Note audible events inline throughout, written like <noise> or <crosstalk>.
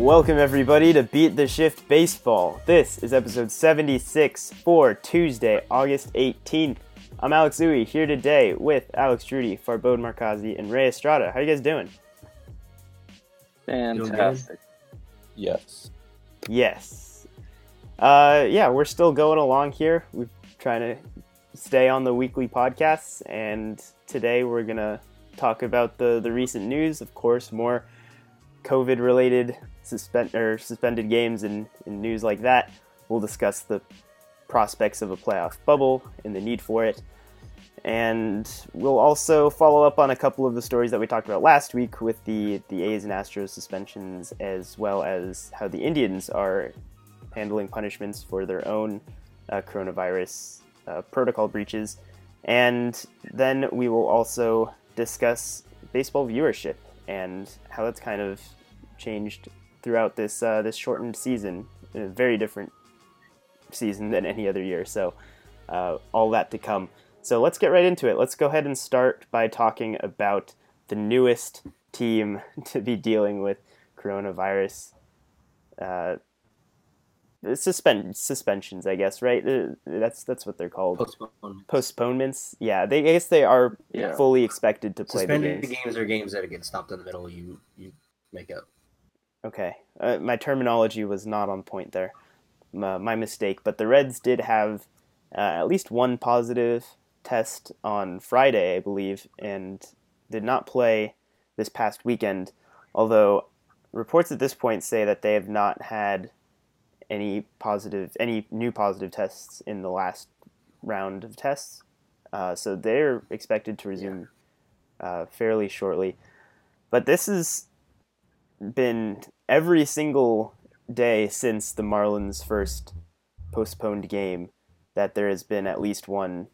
Welcome, everybody, to Beat the Shift Baseball. This is episode 76 for Tuesday, August 18th. I'm Alex Uwe here today with Alex Drudy, Farbode Markazi, and Ray Estrada. How are you guys doing? Fantastic. Yes. Yes. Uh, yeah, we're still going along here. We're trying to stay on the weekly podcasts, and today we're gonna talk about the the recent news. Of course, more COVID-related suspend or suspended games and, and news like that. We'll discuss the prospects of a playoff bubble and the need for it. And we'll also follow up on a couple of the stories that we talked about last week with the, the A's and Astros suspensions, as well as how the Indians are handling punishments for their own uh, coronavirus uh, protocol breaches. And then we will also discuss baseball viewership and how that's kind of changed throughout this uh, this shortened season. A very different season than any other year. So uh, all that to come. So let's get right into it. Let's go ahead and start by talking about the newest team <laughs> to be dealing with coronavirus. Uh, suspend suspensions, I guess, right? Uh, That's that's what they're called. Postponement. Postponements. Yeah, they I guess they are Yeah. fully expected to play the games. games. are games that get stopped in the middle. You you make up. Okay, uh, my terminology was not on point there. My, my mistake. But the Reds did have uh, at least one positive test on Friday, I believe, and did not play this past weekend. Although reports at this point say that they have not had any positive, any new positive tests in the last round of tests. Uh, so they're expected to resume uh, fairly shortly. But this has been every single day since the Marlins' first postponed game that there has been at least one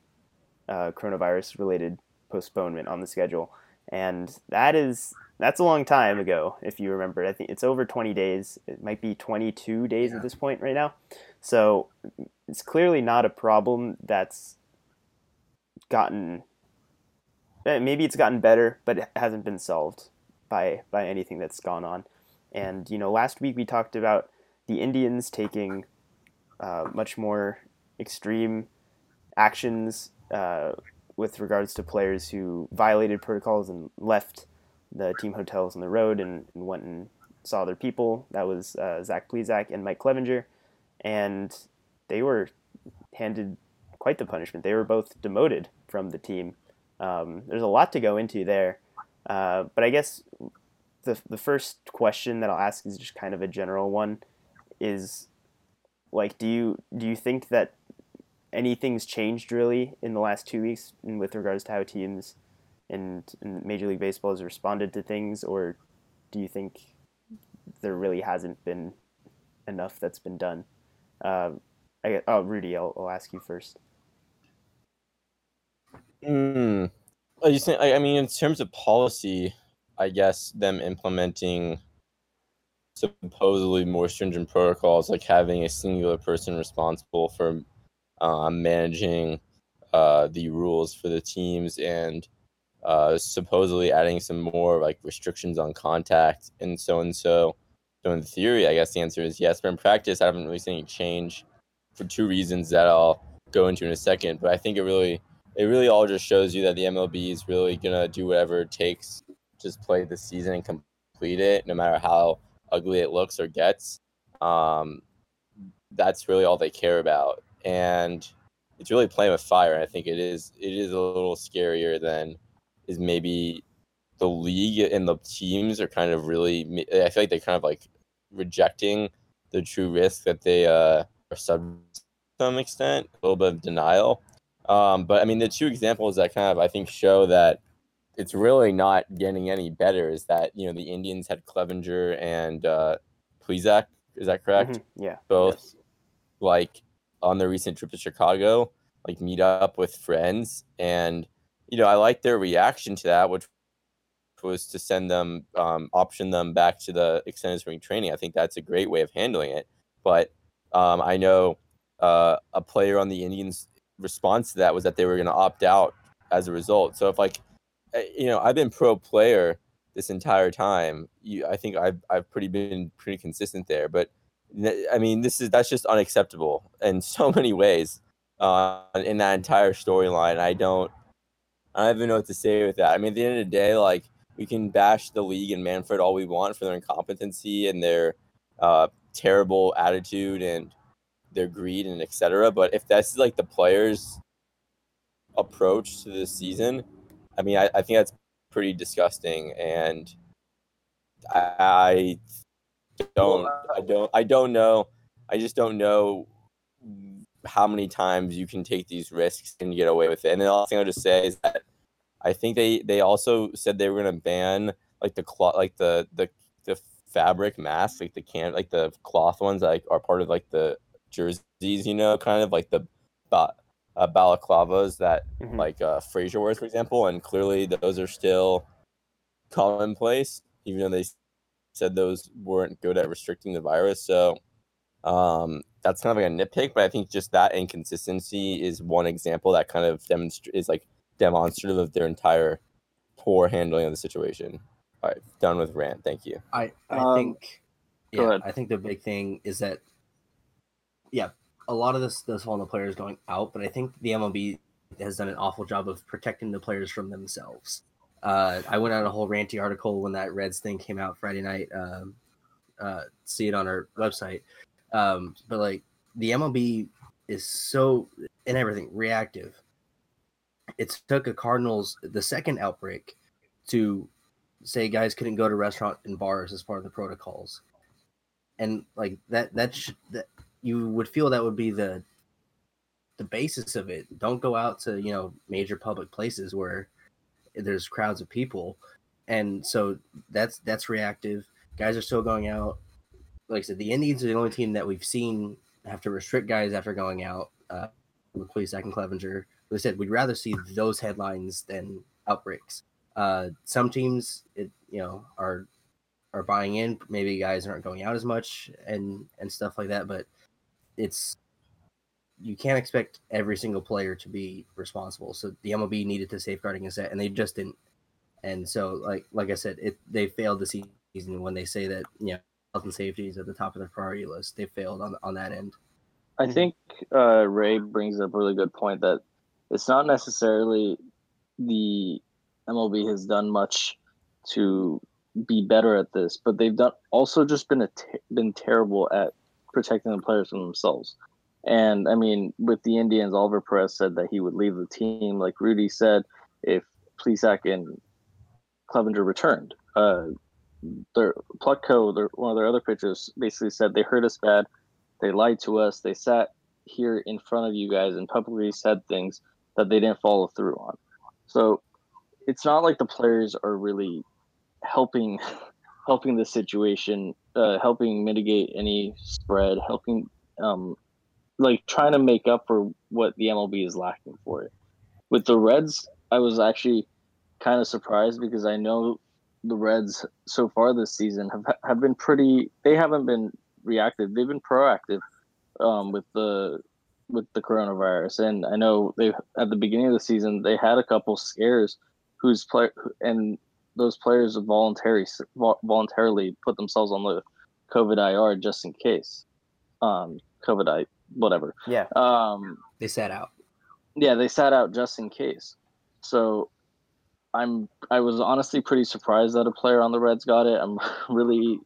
uh, coronavirus related postponement on the schedule. And that is that's a long time ago, if you remember. I think it's over 20 days. It might be 22 days Yeah. at this point right now. So it's clearly not a problem that's gotten. eh, Maybe it's gotten better, but it hasn't been solved by by anything that's gone on. And you know, last week we talked about the Indians taking uh, much more extreme actions uh, with regards to players who violated protocols and left the team hotels on the road and, and went and saw their people. That was uh, Zach Plesac and Mike Clevinger, and they were handed quite the punishment. They were both demoted from the team. Um, there's a lot to go into there, uh, but I guess the the first question that I'll ask is just kind of a general one. Is like, do you do you think that anything's changed really in the last two weeks in, with regards to how teams and, and Major League Baseball has responded to things, or do you think there really hasn't been enough that's been done? Uh, I, oh, Rudy, I'll, I'll ask you first. You think? I mean, in terms of policy, I guess them implementing supposedly more stringent protocols, like having a singular person responsible for uh, managing uh, the rules for the teams and uh, supposedly adding some more like restrictions on contact and so and so. So in theory, I guess the answer is yes, but in practice, I haven't really seen any change for two reasons that I'll go into in a second. But I think it really, it really all just shows you that the MLB is really gonna do whatever it takes, just play the season and complete it, no matter how ugly it looks or gets. Um, that's really all they care about, and it's really playing with fire. I think it is, it is a little scarier than is maybe the league and the teams are kind of really. I feel like they're kind of like rejecting the true risk that they uh, are sub some extent, a little bit of denial. Um, but I mean, the two examples that kind of I think show that it's really not getting any better is that you know the Indians had Clevinger and uh, Plesac. Is that correct? Mhm, Yeah. Both Yes. like on the recent trip to Chicago, like meet up with friends, and you know I like their reaction to that, which was to send them, um, option them back to the extended spring training. I think that's a great way of handling it. But um, I know uh, a player on the Indians' response to that was that they were going to opt out as a result. So if like, you know, I've been pro player this entire time. You, I think I've I've pretty been pretty consistent there. But I mean, this is that's just unacceptable in <laughs> so many ways uh, in that entire storyline. I don't I don't even know what to say with that. I mean, at the end of the day, like we can bash the league and Manfred all we want for their incompetency and their uh, terrible attitude and their greed and etc. But if that's like the players' approach to this season, I mean, I, I think that's pretty disgusting, and I, don't, I don't, I don't know. I just don't know how many times you can take these risks and get away with it. And the last thing I'll just say is that I think they they also said they were going to ban like the cloth, like the the the fabric masks, like the can, like the cloth ones, that, like are part of like the jerseys, you know, kind of like the ba- uh, balaclavas that mm-hmm. like uh, Frazier wears, for example, and clearly those are still commonplace, even though they said those weren't good at restricting the virus. So um, that's kind of like a nitpick, but I think just that inconsistency is one example that kind of demonstrates is like demonstrative of their entire poor handling of the situation. All right, done with rant. Thank you. I I um, think yeah, I think the big thing is that yeah, a lot of this does fall on the players going out, but I think the MLB has done an awful job of protecting the players from themselves. Uh, I went on a whole ranty article when that Reds thing came out Friday night. Um, uh, see it on our website. Um, but like the MLB is so in everything reactive. It took a Cardinals the second outbreak to say guys couldn't go to restaurant and bars as part of the protocols, and like that that sh- that you would feel that would be the the basis of it. Don't go out to you know major public places where there's crowds of people, and so that's that's reactive. Guys are still going out. Like I said, the Indians are the only team that we've seen have to restrict guys after going out. Uh, McCuisack and Clevinger. Like said, we'd rather see those headlines than outbreaks. Uh, some teams, it you know, are are buying in. Maybe guys aren't going out as much and and stuff like that. But it's you can't expect every single player to be responsible. So the MLB needed to safeguard against that, and they just didn't. And so, like like I said, it they failed the season when they say that you know health and safety is at the top of their priority list. They failed on on that end. I think uh, Ray brings up a really good point that it's not necessarily the MLB has done much to be better at this, but they've done also just been a t- been terrible at protecting the players from themselves. And I mean, with the Indians, Oliver Perez said that he would leave the team. Like Rudy said, if Plesac and Clevinger returned, uh, their Plutko, their, one of their other pitchers, basically said they hurt us bad. They lied to us. They sat here in front of you guys and publicly said things that they didn't follow through on. So it's not like the players are really helping <laughs> helping the situation, uh, helping mitigate any spread, helping um, like trying to make up for what the MLB is lacking for it. With the Reds, I was actually kind of surprised because I know the Reds so far this season have have been pretty. They haven't been reactive. They've been proactive um, with the with the coronavirus, and I know they at the beginning of the season they had a couple scares whose play and those players voluntarily voluntarily put themselves on the COVID IR just in case. Um, COVID I whatever. Yeah. Um, they sat out. Yeah, they sat out just in case. So I'm I was honestly pretty surprised that a player on the Reds got it. I'm <laughs> really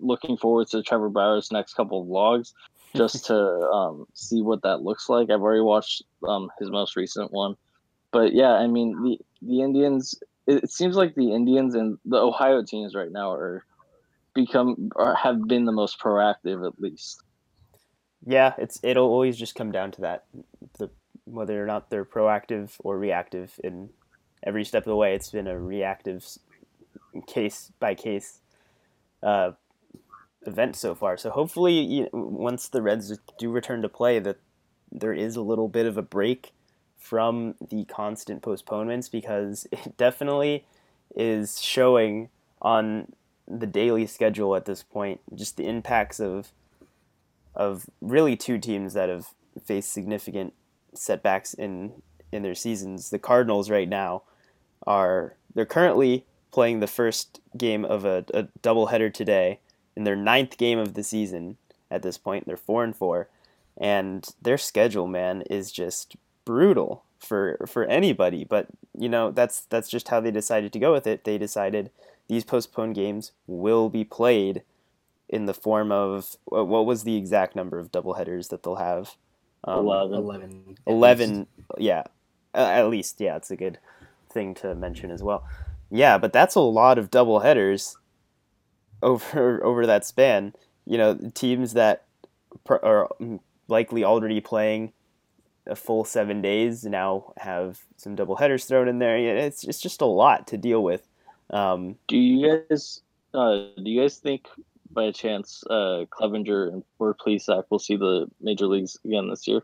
looking forward to Trevor Bauer's next couple of vlogs <laughs> just to um, see what that looks like. I've already watched um, his most recent one, but yeah, I mean the the Indians it seems like the Indians and the Ohio teams right now are become or have been the most proactive at least. Yeah, it's it'll always just come down to that, the whether or not they're proactive or reactive in every step of the way. It's been a reactive case by case uh, event so far. So hopefully, you know, once the Reds do return to play, that there is a little bit of a break from the constant postponements because <laughs> it definitely is showing on the daily schedule at this point just the impacts of of really two teams that have faced significant setbacks in in their seasons. The Cardinals right now are they're currently playing the first game of a, a doubleheader today in their ninth game of the season at this point. They're four and four, and their schedule, man, is just brutal for for anybody. But you know that's that's just how they decided to go with it. They decided these postponed games will be played in the form of what was the exact number of doubleheaders that they'll have? Um, 11. 11. 11 yeah. At least, yeah, it's a good thing to mention as well. Yeah, but that's a lot of doubleheaders over over that span. You know, teams that are likely already playing a full seven days now have some double headers thrown in there. It's it's just a lot to deal with. Um, do you guys uh, do you guys think by a chance uh, Clevinger and or Plesac will see the major leagues again this year?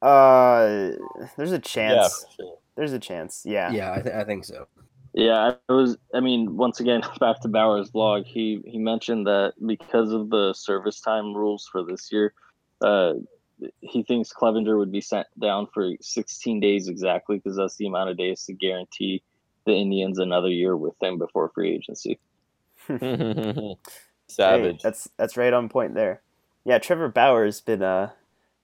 Uh, there's a chance. Yeah, sure. There's a chance. Yeah. Yeah, I, th- I think so. Yeah, I was. I mean, once again, <laughs> back to Bauer's vlog, he he mentioned that because of the service time rules for this year, uh, he thinks Clevinger would be sent down for 16 days exactly because that's the amount of days to guarantee the Indians another year with him before free agency. <laughs> Savage. Hey, that's that's right on point there. Yeah, Trevor Bauer's been uh,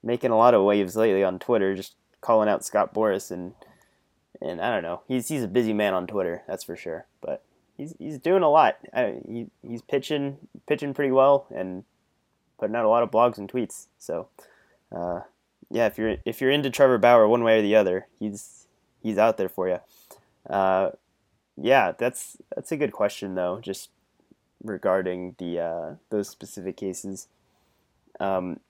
making a lot of waves lately on Twitter, just calling out Scott Boras and and I don't know. He's he's a busy man on Twitter, that's for sure. But he's he's doing a lot. I, he he's pitching pitching pretty well and putting out a lot of blogs and tweets. So, uh, yeah, if you're if you're into Trevor Bauer one way or the other, he's he's out there for you. Uh, yeah, that's that's a good question though. Just regarding the uh, those specific cases. Um,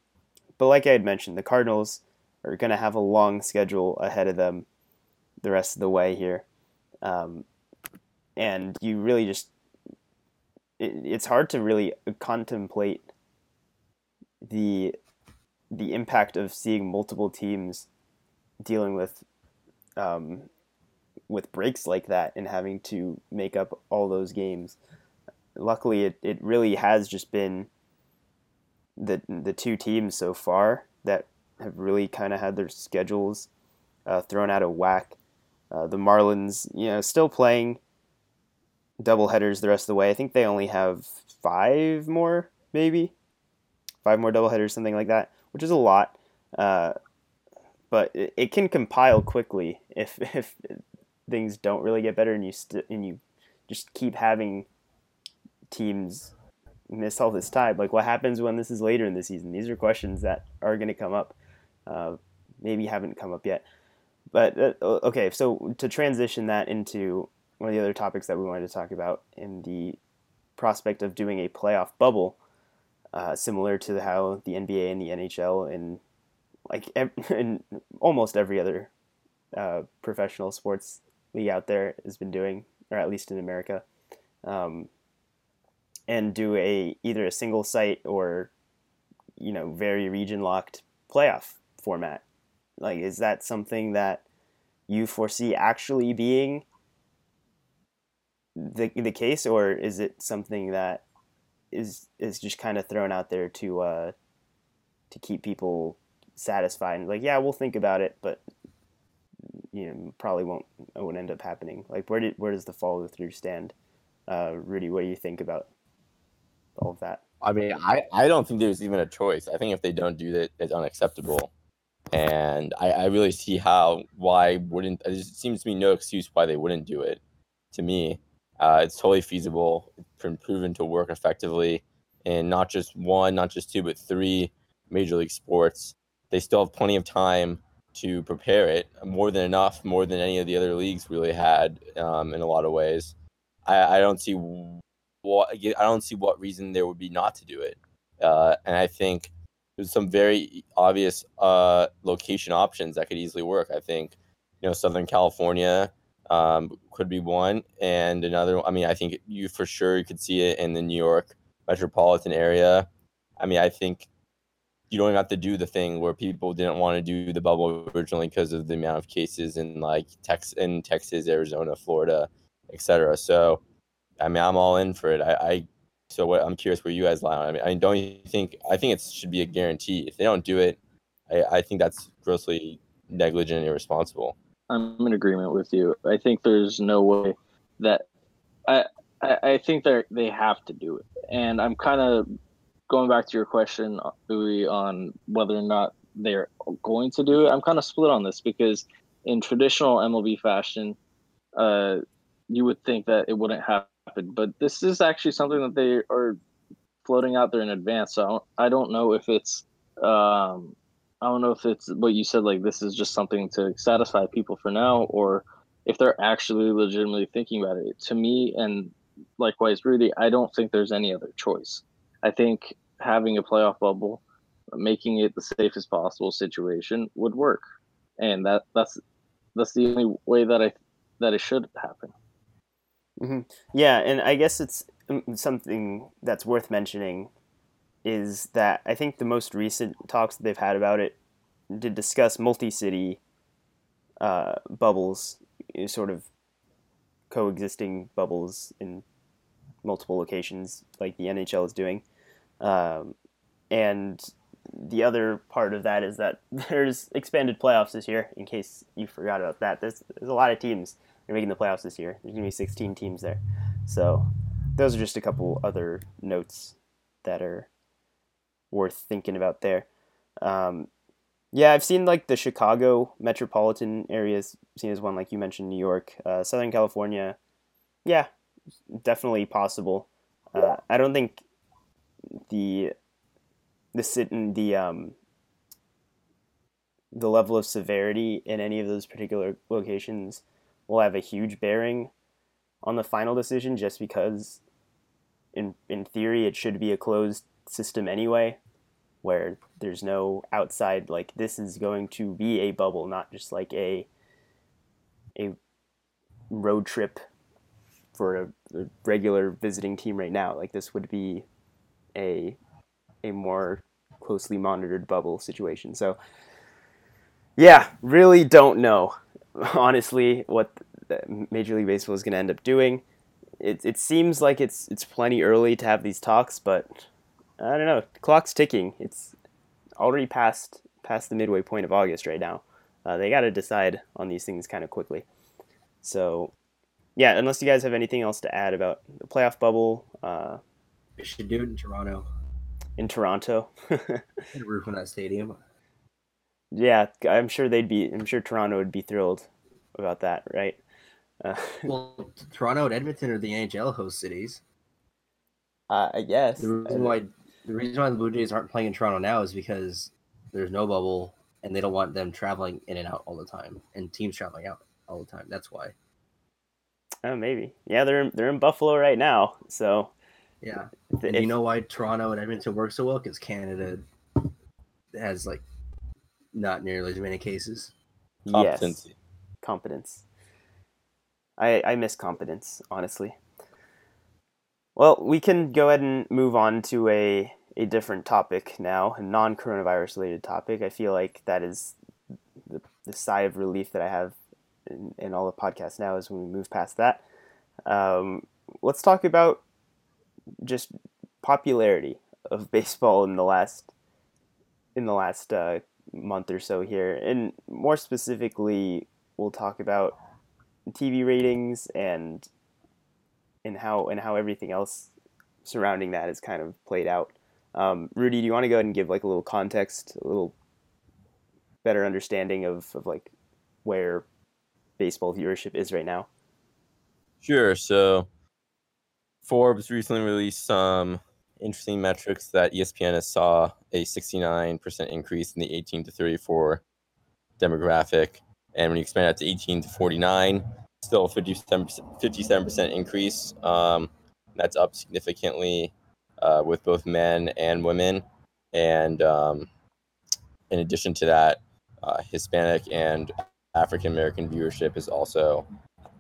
but like I had mentioned, the Cardinals are going to have a long schedule ahead of them the rest of the way here, um, and you really just it, it's hard to really contemplate the the impact of seeing multiple teams dealing with um, with breaks like that and having to make up all those games luckily it, it really has just been the the two teams so far that have really kind of had their schedules uh, thrown out of whack. Uh, the Marlins, you know, still playing double headers the rest of the way. I think they only have five more, maybe five more double headers, something like that, which is a lot. Uh, but it, it, can compile quickly if <laughs> if things don't really get better and you st- and you just keep having teams miss all this time? Like, what happens when this is later in the season? These are questions that are going to come up. Uh, maybe haven't come up yet. But uh, okay, so to transition that into one of the other topics that we wanted to talk about in the prospect of doing a playoff bubble, uh, similar to how the NBA and the NHL and like in <laughs> almost every other uh, professional sports league out there has been doing, or at least in America. Um, and do a either a single site or you know very region locked playoff format like is that something that you foresee actually being the the case or is it something that is is just kind of thrown out there to uh to keep people satisfied and like yeah we'll think about it but you know probably won't won't end up happening like where did where does the follow through stand uh rudy what do you think about all of that. I mean, I, I don't think there's even a choice. I think if they don't do that, it's unacceptable. And I, I really see how, why wouldn't, it seems to me no excuse why they wouldn't do it to me. Uh, it's totally feasible, been proven to work effectively in not just one, not just two, but three major league sports. They still have plenty of time to prepare it, more than enough, more than any of the other leagues really had um, in a lot of ways. I, I don't see what I don't see what reason there would be not to do it. Uh, and I think there's some very obvious uh, location options that could easily work. I think you know Southern California um, could be one, and another. I mean, I think you for sure you could see it in the New York metropolitan area. I mean, I think you don't have to do the thing where people didn't want to do the bubble originally because of the amount of cases in like Texas, in Texas, Arizona, Florida, etc. So I mean, I'm all in for it. I, I so what I'm curious where you guys lie on. I mean, I don't you think? I think it should be a guarantee. If they don't do it, I, I think that's grossly negligent and irresponsible. I'm in agreement with you. I think there's no way that I I, I think they they have to do it, and I'm kind of going back to your question, Louis, on whether or not they're going to do it. I'm kind of split on this because in traditional MLB fashion, uh, you would think that it wouldn't happen, but this is actually something that they are floating out there in advance. So I don't, I don't know if it's um, I don't know if it's what you said, like this is just something to satisfy people for now, or if they're actually legitimately thinking about it. To me, and likewise, Rudy, I don't think there's any other choice. I think having a playoff bubble, making it the safest possible situation would work, and that that's that's the only way that I that it should happen. Mm-hmm. Yeah, and I guess it's um, something that's worth mentioning is that I think the most recent talks that they've had about it did discuss multi-city uh, bubbles, sort of coexisting bubbles in multiple locations, like the NHL is doing. Um, and the other part of that is that <laughs> there's expanded playoffs this year. In case you forgot about that, there's there's a lot of teams that are making the playoffs this year. There's gonna be 16 teams there, so those are just a couple other notes that are worth thinking about there. Um, yeah, I've seen like the Chicago metropolitan areas seen as one, like you mentioned, New York, uh, Southern California. Yeah, definitely possible. Uh, I don't think the the sit in the um the level of severity in any of those particular locations will have a huge bearing on the final decision just because in in theory it should be a closed system anyway where there's no outside like this is going to be a bubble not just like a a road trip for a, a regular visiting team right now. Like this would be a a more closely monitored bubble situation. So yeah really don't know <laughs> honestly what major league baseball is going to end up doing. It, it seems like it's it's plenty early to have these talks but I don't know. The clock's ticking. It's already past past the midway point of August right now. Uh, they got to decide on these things kind of quickly. So, yeah, unless you guys have anything else to add about the playoff bubble, uh, we should do it in Toronto. In Toronto, the roof on that stadium. Yeah, I'm sure they'd be. I'm sure Toronto would be thrilled about that, right? Uh, <laughs> well, Toronto and Edmonton are the NHL host cities. Uh, I guess the reason why the reason why the Blue Jays aren't playing in Toronto now is because there's no bubble and they don't want them traveling in and out all the time and teams traveling out all the time. That's why. Oh, maybe. Yeah, they're they're in Buffalo right now, so. Yeah. If, and you know why Toronto and Edmonton work so well? Because Canada has like not nearly as many cases. Yes. Competence. I I miss competence, honestly. Well, we can go ahead and move on to a, a different topic now, a non coronavirus related topic. I feel like that is the, the sigh of relief that I have in, in all the podcasts now is when we move past that. Um, let's talk about just popularity of <laughs> baseball in the last in the last uh, month or so here, and more specifically, we'll talk about TV ratings and and how and how everything else surrounding that is kind of played out. Um, Rudy, do you want to go ahead and give like a little context, a little better understanding of, of like where baseball viewership is right now? Sure. So Forbes recently released some interesting metrics that ESPN has saw a 69% increase in the 18 to 34 demographic. And when you expand that to 18 to 49, still 57 percent increase. Um, that's up significantly uh, with both men and women, and um, in addition to that, uh, Hispanic and African American viewership is also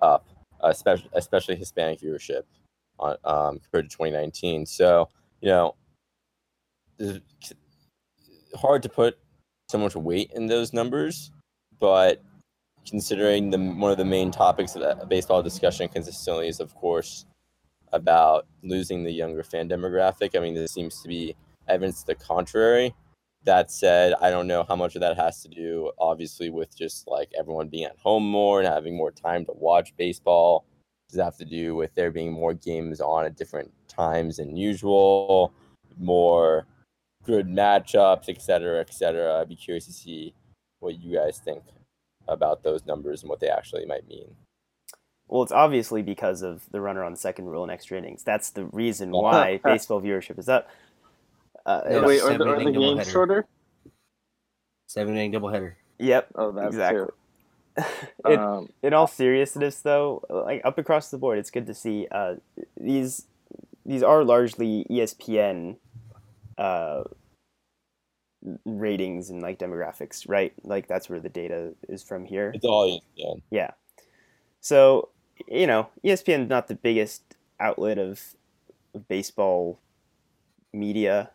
up, especially especially Hispanic viewership on um, compared to 2019. So you know, hard to put so much weight in those numbers, but considering the one of the main topics of that baseball discussion consistently is, of course, about losing the younger fan demographic. I mean, this seems to be evidence to the contrary. that said, I don't know how much of that has to do, obviously, with just like everyone being at home more and having more time to watch baseball. Does it have to do with there being more games on at different times than usual, more good matchups, et cetera, et cetera? I'd be curious to see what you guys think about those numbers and what they actually might mean. Well, it's obviously because of the runner on second rule in extra innings. That's the reason <laughs> why baseball viewership is up. Uh, wait, are the, are the games shorter? Seven inning doubleheader. Yep. Oh, that's exactly. <laughs> in, um, in all seriousness, though, like up across the board, it's good to see uh, these these are largely ESPN uh, ratings and like demographics, right? Like that's where the data is from here. It's all ESPN. Yeah. So you know, ESPN not the biggest outlet of, of baseball media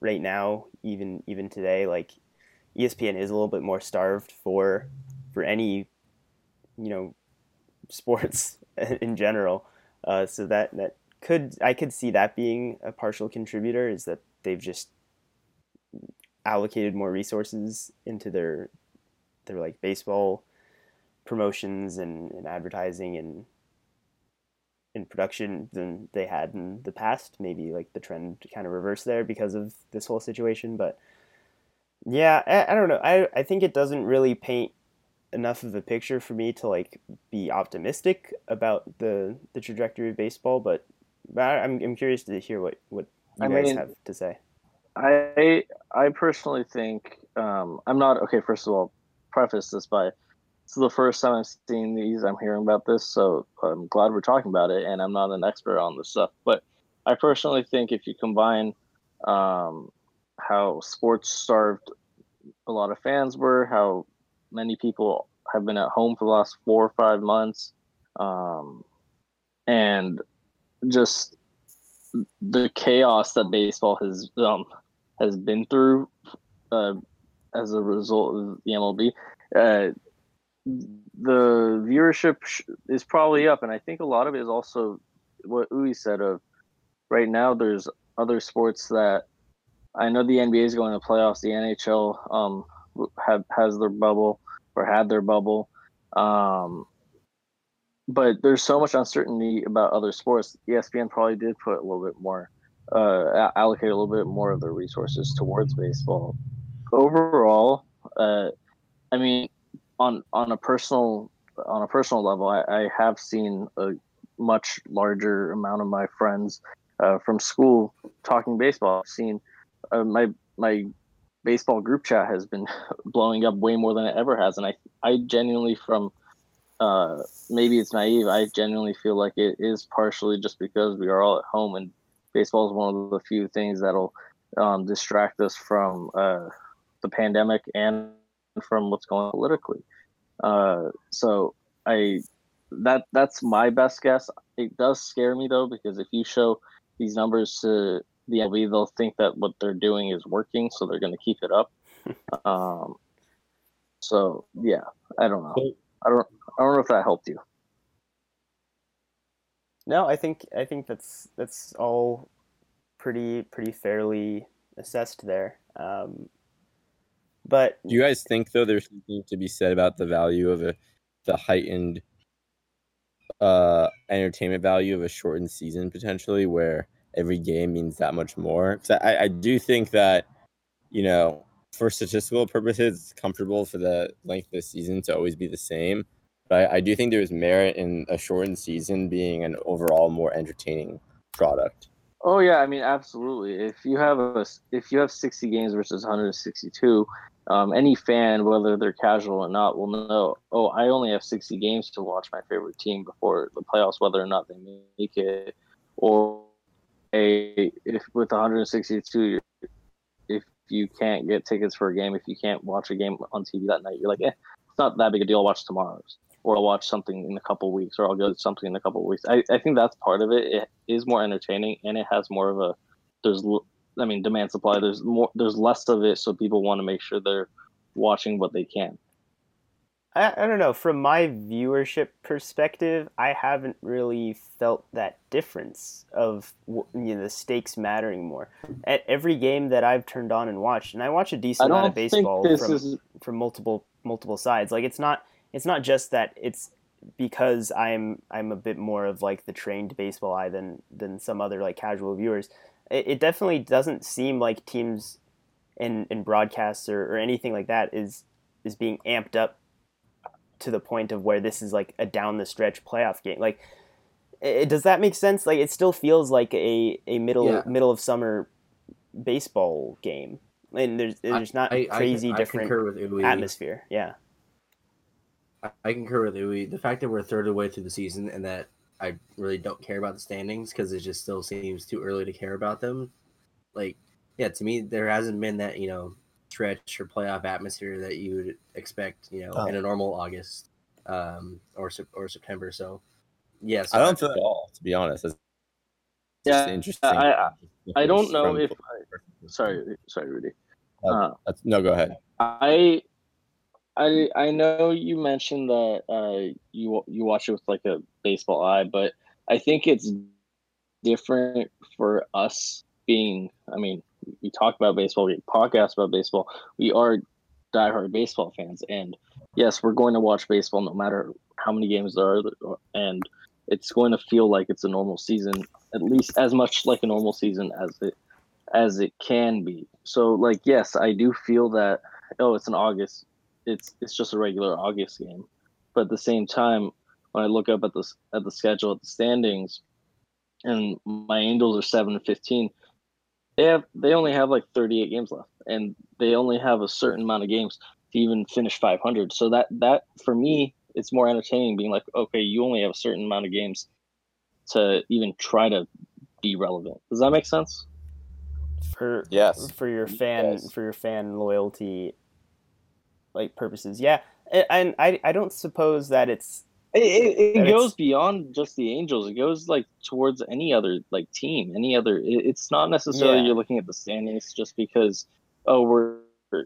right now, even even today. Like ESPN is a little bit more starved for for any you know <laughs> sports in general. Uh, so that that could I could see that being a partial contributor is that they've just allocated more resources into their their like baseball promotions and, and advertising and in production than they had in the past. Maybe like the trend kind of reversed there because of this whole situation. But yeah, I, I don't know. I, I think it doesn't really paint enough of a picture for me to like be optimistic about the the trajectory of baseball. But, but I'm I'm curious to hear what what you I guys mean, have to say. I I personally think um, I'm not okay. First of all, preface this by this is the first time I've seen these. I'm hearing about this, so I'm glad we're talking about it. And I'm not an expert on this stuff, but I personally think if you combine um, how sports starved a lot of fans were, how many people have been at home for the last four or five months, um, and just the chaos that baseball has um, has been through uh, as a result of the MLB. Uh, the viewership is probably up, and I think a lot of it is also what Uwe said of right now. There's other sports that I know the NBA is going to playoffs. The NHL um, have has their bubble or had their bubble, um, but there's so much uncertainty about other sports. ESPN probably did put a little bit more, uh, allocate a little bit more of their resources towards baseball. Overall, uh, I mean, on on a personal on a personal level, I, I have seen a much larger amount of my friends uh, from school talking baseball. I've seen uh, my my baseball group chat has been <laughs> blowing up way more than it ever has, and I I genuinely from uh, maybe it's naive. I genuinely feel like it is partially just because we are all at home, and baseball is one of the few things that'll um, distract us from uh, the pandemic and from what's going on politically. Uh, so I that that's my best guess. It does scare me though because if you show these numbers to the MLB, they'll think that what they're doing is working, so they're going to keep it up. <laughs> um, so yeah, I don't know. I don't. I don't know if that helped you. No, I think I think that's that's all pretty pretty fairly assessed there. Um, but do you guys think though there's something to be said about the value of a the heightened uh entertainment value of a shortened season potentially where every game means that much more? I, I do think that you know for statistical purposes it's comfortable for the length of the season to always be the same. But I, I do think there's merit in a shortened season being an overall more entertaining product. Oh yeah, I mean absolutely. If you have a if you have 60 games versus 162, um, any fan, whether they're casual or not, will know. Oh, I only have 60 games to watch my favorite team before the playoffs, whether or not they make it. Or a if with 162, if you can't get tickets for a game, if you can't watch a game on TV that night, you're like, eh, it's not that big a deal. I'll watch tomorrow's, or I'll watch something in a couple weeks, or I'll go to something in a couple weeks. I, I think that's part of it. It is more entertaining, and it has more of a there's I mean, demand supply. There's more. There's less of it, so people want to make sure they're watching what they can. I, I don't know. From my viewership perspective, I haven't really felt that difference of you know, the stakes mattering more. At every game that I've turned on and watched, and I watch a decent amount of baseball from is... from multiple multiple sides. Like it's not it's not just that it's because I'm I'm a bit more of like the trained baseball eye than than some other like casual viewers. It, it definitely doesn't seem like teams in in broadcasts or, or anything like that is is being amped up to the point of where this is like a down the stretch playoff game. Like, it, does that make sense? Like, it still feels like a, a middle yeah. middle of summer baseball game, and there's there's not I, crazy I, I different atmosphere. Yeah, I, concur with Uwe. The fact that we're a third of the way through the season and that I really don't care about the standings because it just still seems too early to care about them. Like, yeah, to me, there hasn't been that you know stretch or playoff atmosphere that you would expect, you know, oh. in a normal August um, or or September. So, yes, I don't feel at all, to be honest. It's yeah, interesting. I, I, don't know if. I, sorry, sorry, Rudy. Uh, no, go ahead. I I I know you mentioned that uh, you you watch it with like a baseball eye, but I think it's different for us being. I mean, we talk about baseball, we podcast about baseball. We are diehard baseball fans, and yes, we're going to watch baseball no matter how many games there are, and it's going to feel like it's a normal season, at least as much like a normal season as it as it can be. So, like, yes, I do feel that. Oh, it's in August. It's it's just a regular August game, but at the same time, when I look up at the at the schedule at the standings, and my Angels are seven and fifteen they have they only have like 38 games left and they only have a certain amount of games to even finish 500 so that that for me it's more entertaining being like okay you only have a certain amount of games to even try to be relevant. Does that make sense? For yes. for your fan yes. for your fan loyalty like purposes yeah and I, I don't suppose that it's it, it, it goes beyond just the Angels. It goes like towards any other like team, any other. It, it's not necessarily yeah. you're looking at the standings just because oh we're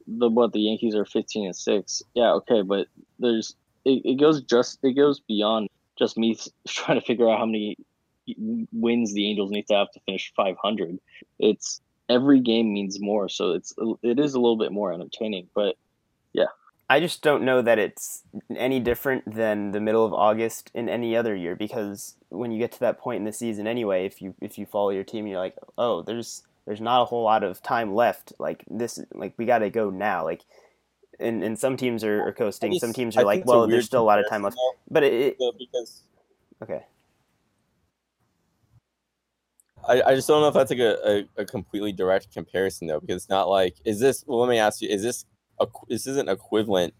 the what the Yankees are fifteen and six. Yeah, okay, but there's it, it goes just it goes beyond just me <laughs> trying to figure out how many wins the Angels need to have to finish five hundred. It's every game means more, so it's it is a little bit more entertaining. But yeah, I just don't know that it's any different than the middle of August in any other year because when you get to that point in the season anyway, if you if you follow your team, you're like, oh, there's there's not a whole lot of time left. Like this, like we got to go now. Like, and and some teams are, are coasting. Just, some teams are I like, well, there's still a lot of time left. But it, it because okay. I, I just don't know if that's like a, a, a completely direct comparison though, because it's not like is this well let me ask you, is this this isn't equivalent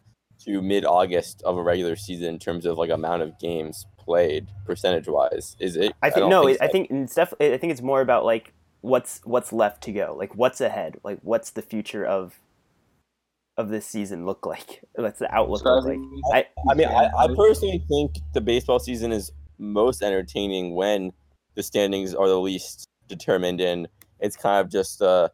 to mid August of a regular season in terms of like amount of games played percentage wise. Is it? I think I no. Think I think it's definitely. I think it's more about like what's what's left to go. Like what's ahead. Like what's the future of of this season look like? <laughs> What's the outlook look like? I, I mean, I, I personally think the baseball season is most entertaining when the standings are the least determined and it's kind of just uh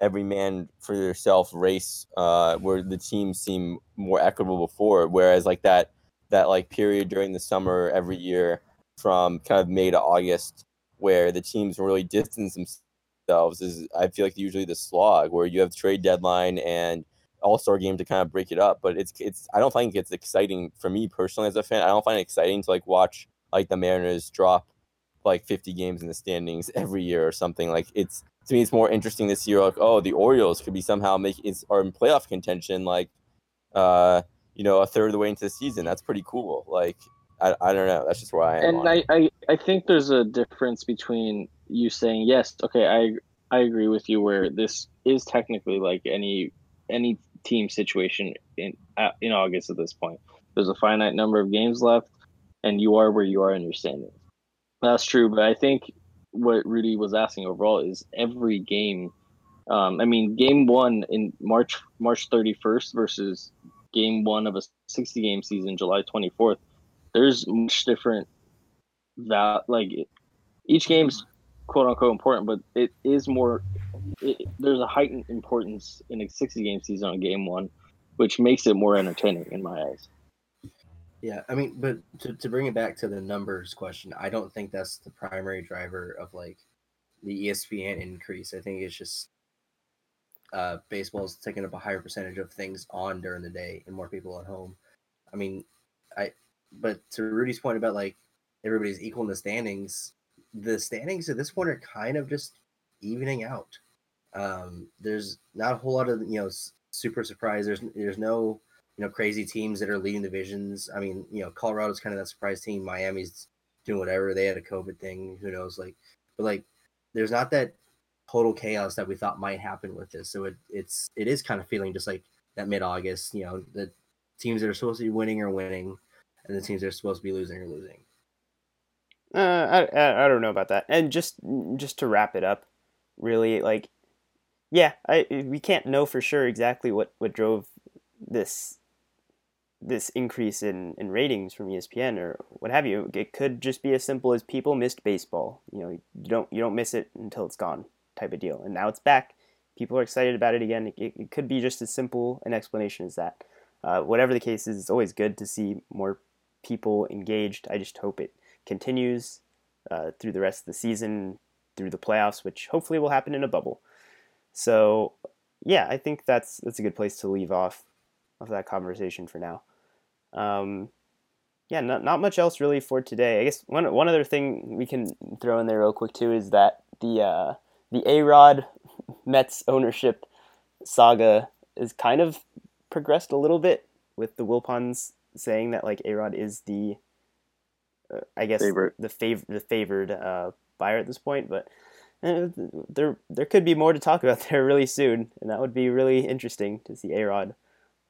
every man for yourself race uh, where the teams seem more equitable before. Whereas like that that like period during the summer every year from kind of May to August where the teams really distance themselves is I feel like usually the slog where you have trade deadline and all star game to kind of break it up. But it's it's I don't think it's exciting for me personally as a fan. I don't find it exciting to like watch like the Mariners drop like 50 games in the standings <laughs> every year or something. Like it's to me, it's more interesting this year. Like, oh, the Orioles could be somehow making are in playoff contention. Like, uh, you know, a third of the way into the season. That's pretty cool. Like, I, I don't know. That's just where I am. And I, I, I think there's a difference between you saying yes, okay, I I agree with you where this is technically like any any team situation in in August at this point. There's a finite number of games left, and you are where you are in your standings. That's true, but I think what Rudy was asking overall is every game. Um, I mean, game one in March March 31st versus game one of a 60 game season, July 24th. There's much different that like each game's quote unquote important, but it is more. It, there's a heightened importance in a 60 game season on game one, which makes it more entertaining in my eyes. Yeah, I mean, but to, to bring it back to the numbers question, I don't think that's the primary driver of like the ESPN increase. I think it's just uh, baseball's taking up a higher percentage of things on during the day and more people at home. I mean, I but to Rudy's point about like everybody's equal in the standings, the standings at this point are kind of just evening out. Um, there's not a whole lot of you know super surprise. There's there's no you know crazy teams that are leading divisions. I mean, you know, Colorado's kind of that surprise team. Miami's doing whatever. They had a COVID thing. Who knows? Like, but like, there's not that total chaos that we thought might happen with this. So it it's it is kind of feeling just like that mid August. You know, the teams that are supposed to be winning are winning, and the teams that are supposed to be losing are losing. Uh, I, I, I don't know about that. And just just to wrap it up, really, like, yeah, I we can't know for sure exactly what what drove this this increase in, in ratings from ESPN or what have you. It could just be as simple as people missed baseball. You know, you don't you don't miss it until it's gone, type of deal. And now it's back. People are excited about it again. It, it could be just as simple an explanation as that. Uh, whatever the case is, it's always good to see more people engaged. I just hope it continues uh, through the rest of the season, through the playoffs, which hopefully will happen in a bubble. So, yeah, I think that's that's a good place to leave off of that conversation for now. Um, yeah, not, not much else really for today. I guess one one other thing we can throw in there real quick too is that the uh, the A Rod Mets ownership saga is kind of progressed a little bit with the Wilpons saying that like A Rod is the uh, I guess Favorite. the fav- the favored uh, buyer at this point, but uh, there there could be more to talk about <laughs> there really soon, and that would be really interesting to see A Rod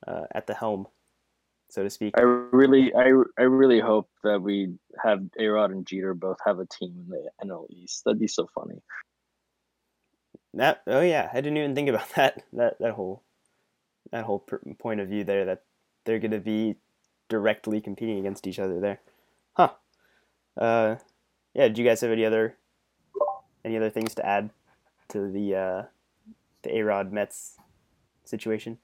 uh, at the helm so to speak. I really, I, I really hope that we have Arod and Jeter both have a team in the NL East. That'd be so funny. That oh yeah, I didn't even think about <laughs> that. That that whole that whole point of view there that they're going to be directly competing against each other there. Huh. Uh, yeah. Do you guys have any other any other things to add to the uh, the Arod Mets situation?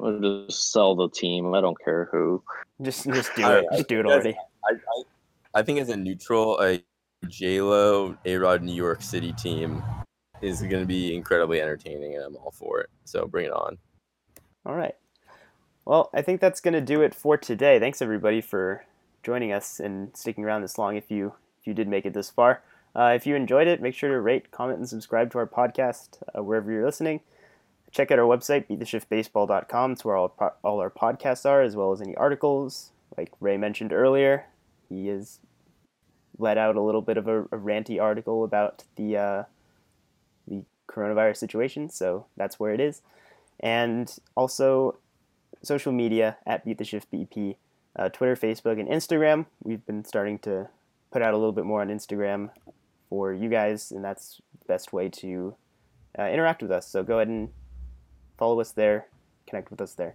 Or just sell the team. I don't care who. Just just do it. I, just do it already. I, I, I think as a neutral, a J Lo A Rod New York City team is going to be incredibly entertaining, and I'm all for it. So bring it on. All right. Well, I think that's going to do it for today. Thanks everybody for joining us and sticking around this long. If you if you did make it this far, uh, if you enjoyed it, make sure to rate, comment, and subscribe to our podcast uh, wherever you're listening. Check out our website, beattheshiftbaseball.com. It's where all, all our podcasts are, as well as any articles. Like Ray mentioned earlier, he has let out a little bit of a, a ranty article about the uh, the coronavirus situation, so that's where it is. And also social media at Beat the Shift BP, uh, Twitter, Facebook, and Instagram. We've been starting to put out a little bit more on Instagram for you guys, and that's the best way to uh, interact with us. So go ahead and follow us there, connect with us there.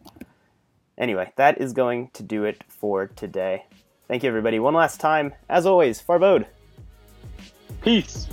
Anyway, that is going to do it for today. Thank you, everybody. One last time, as always, Farbode. Peace.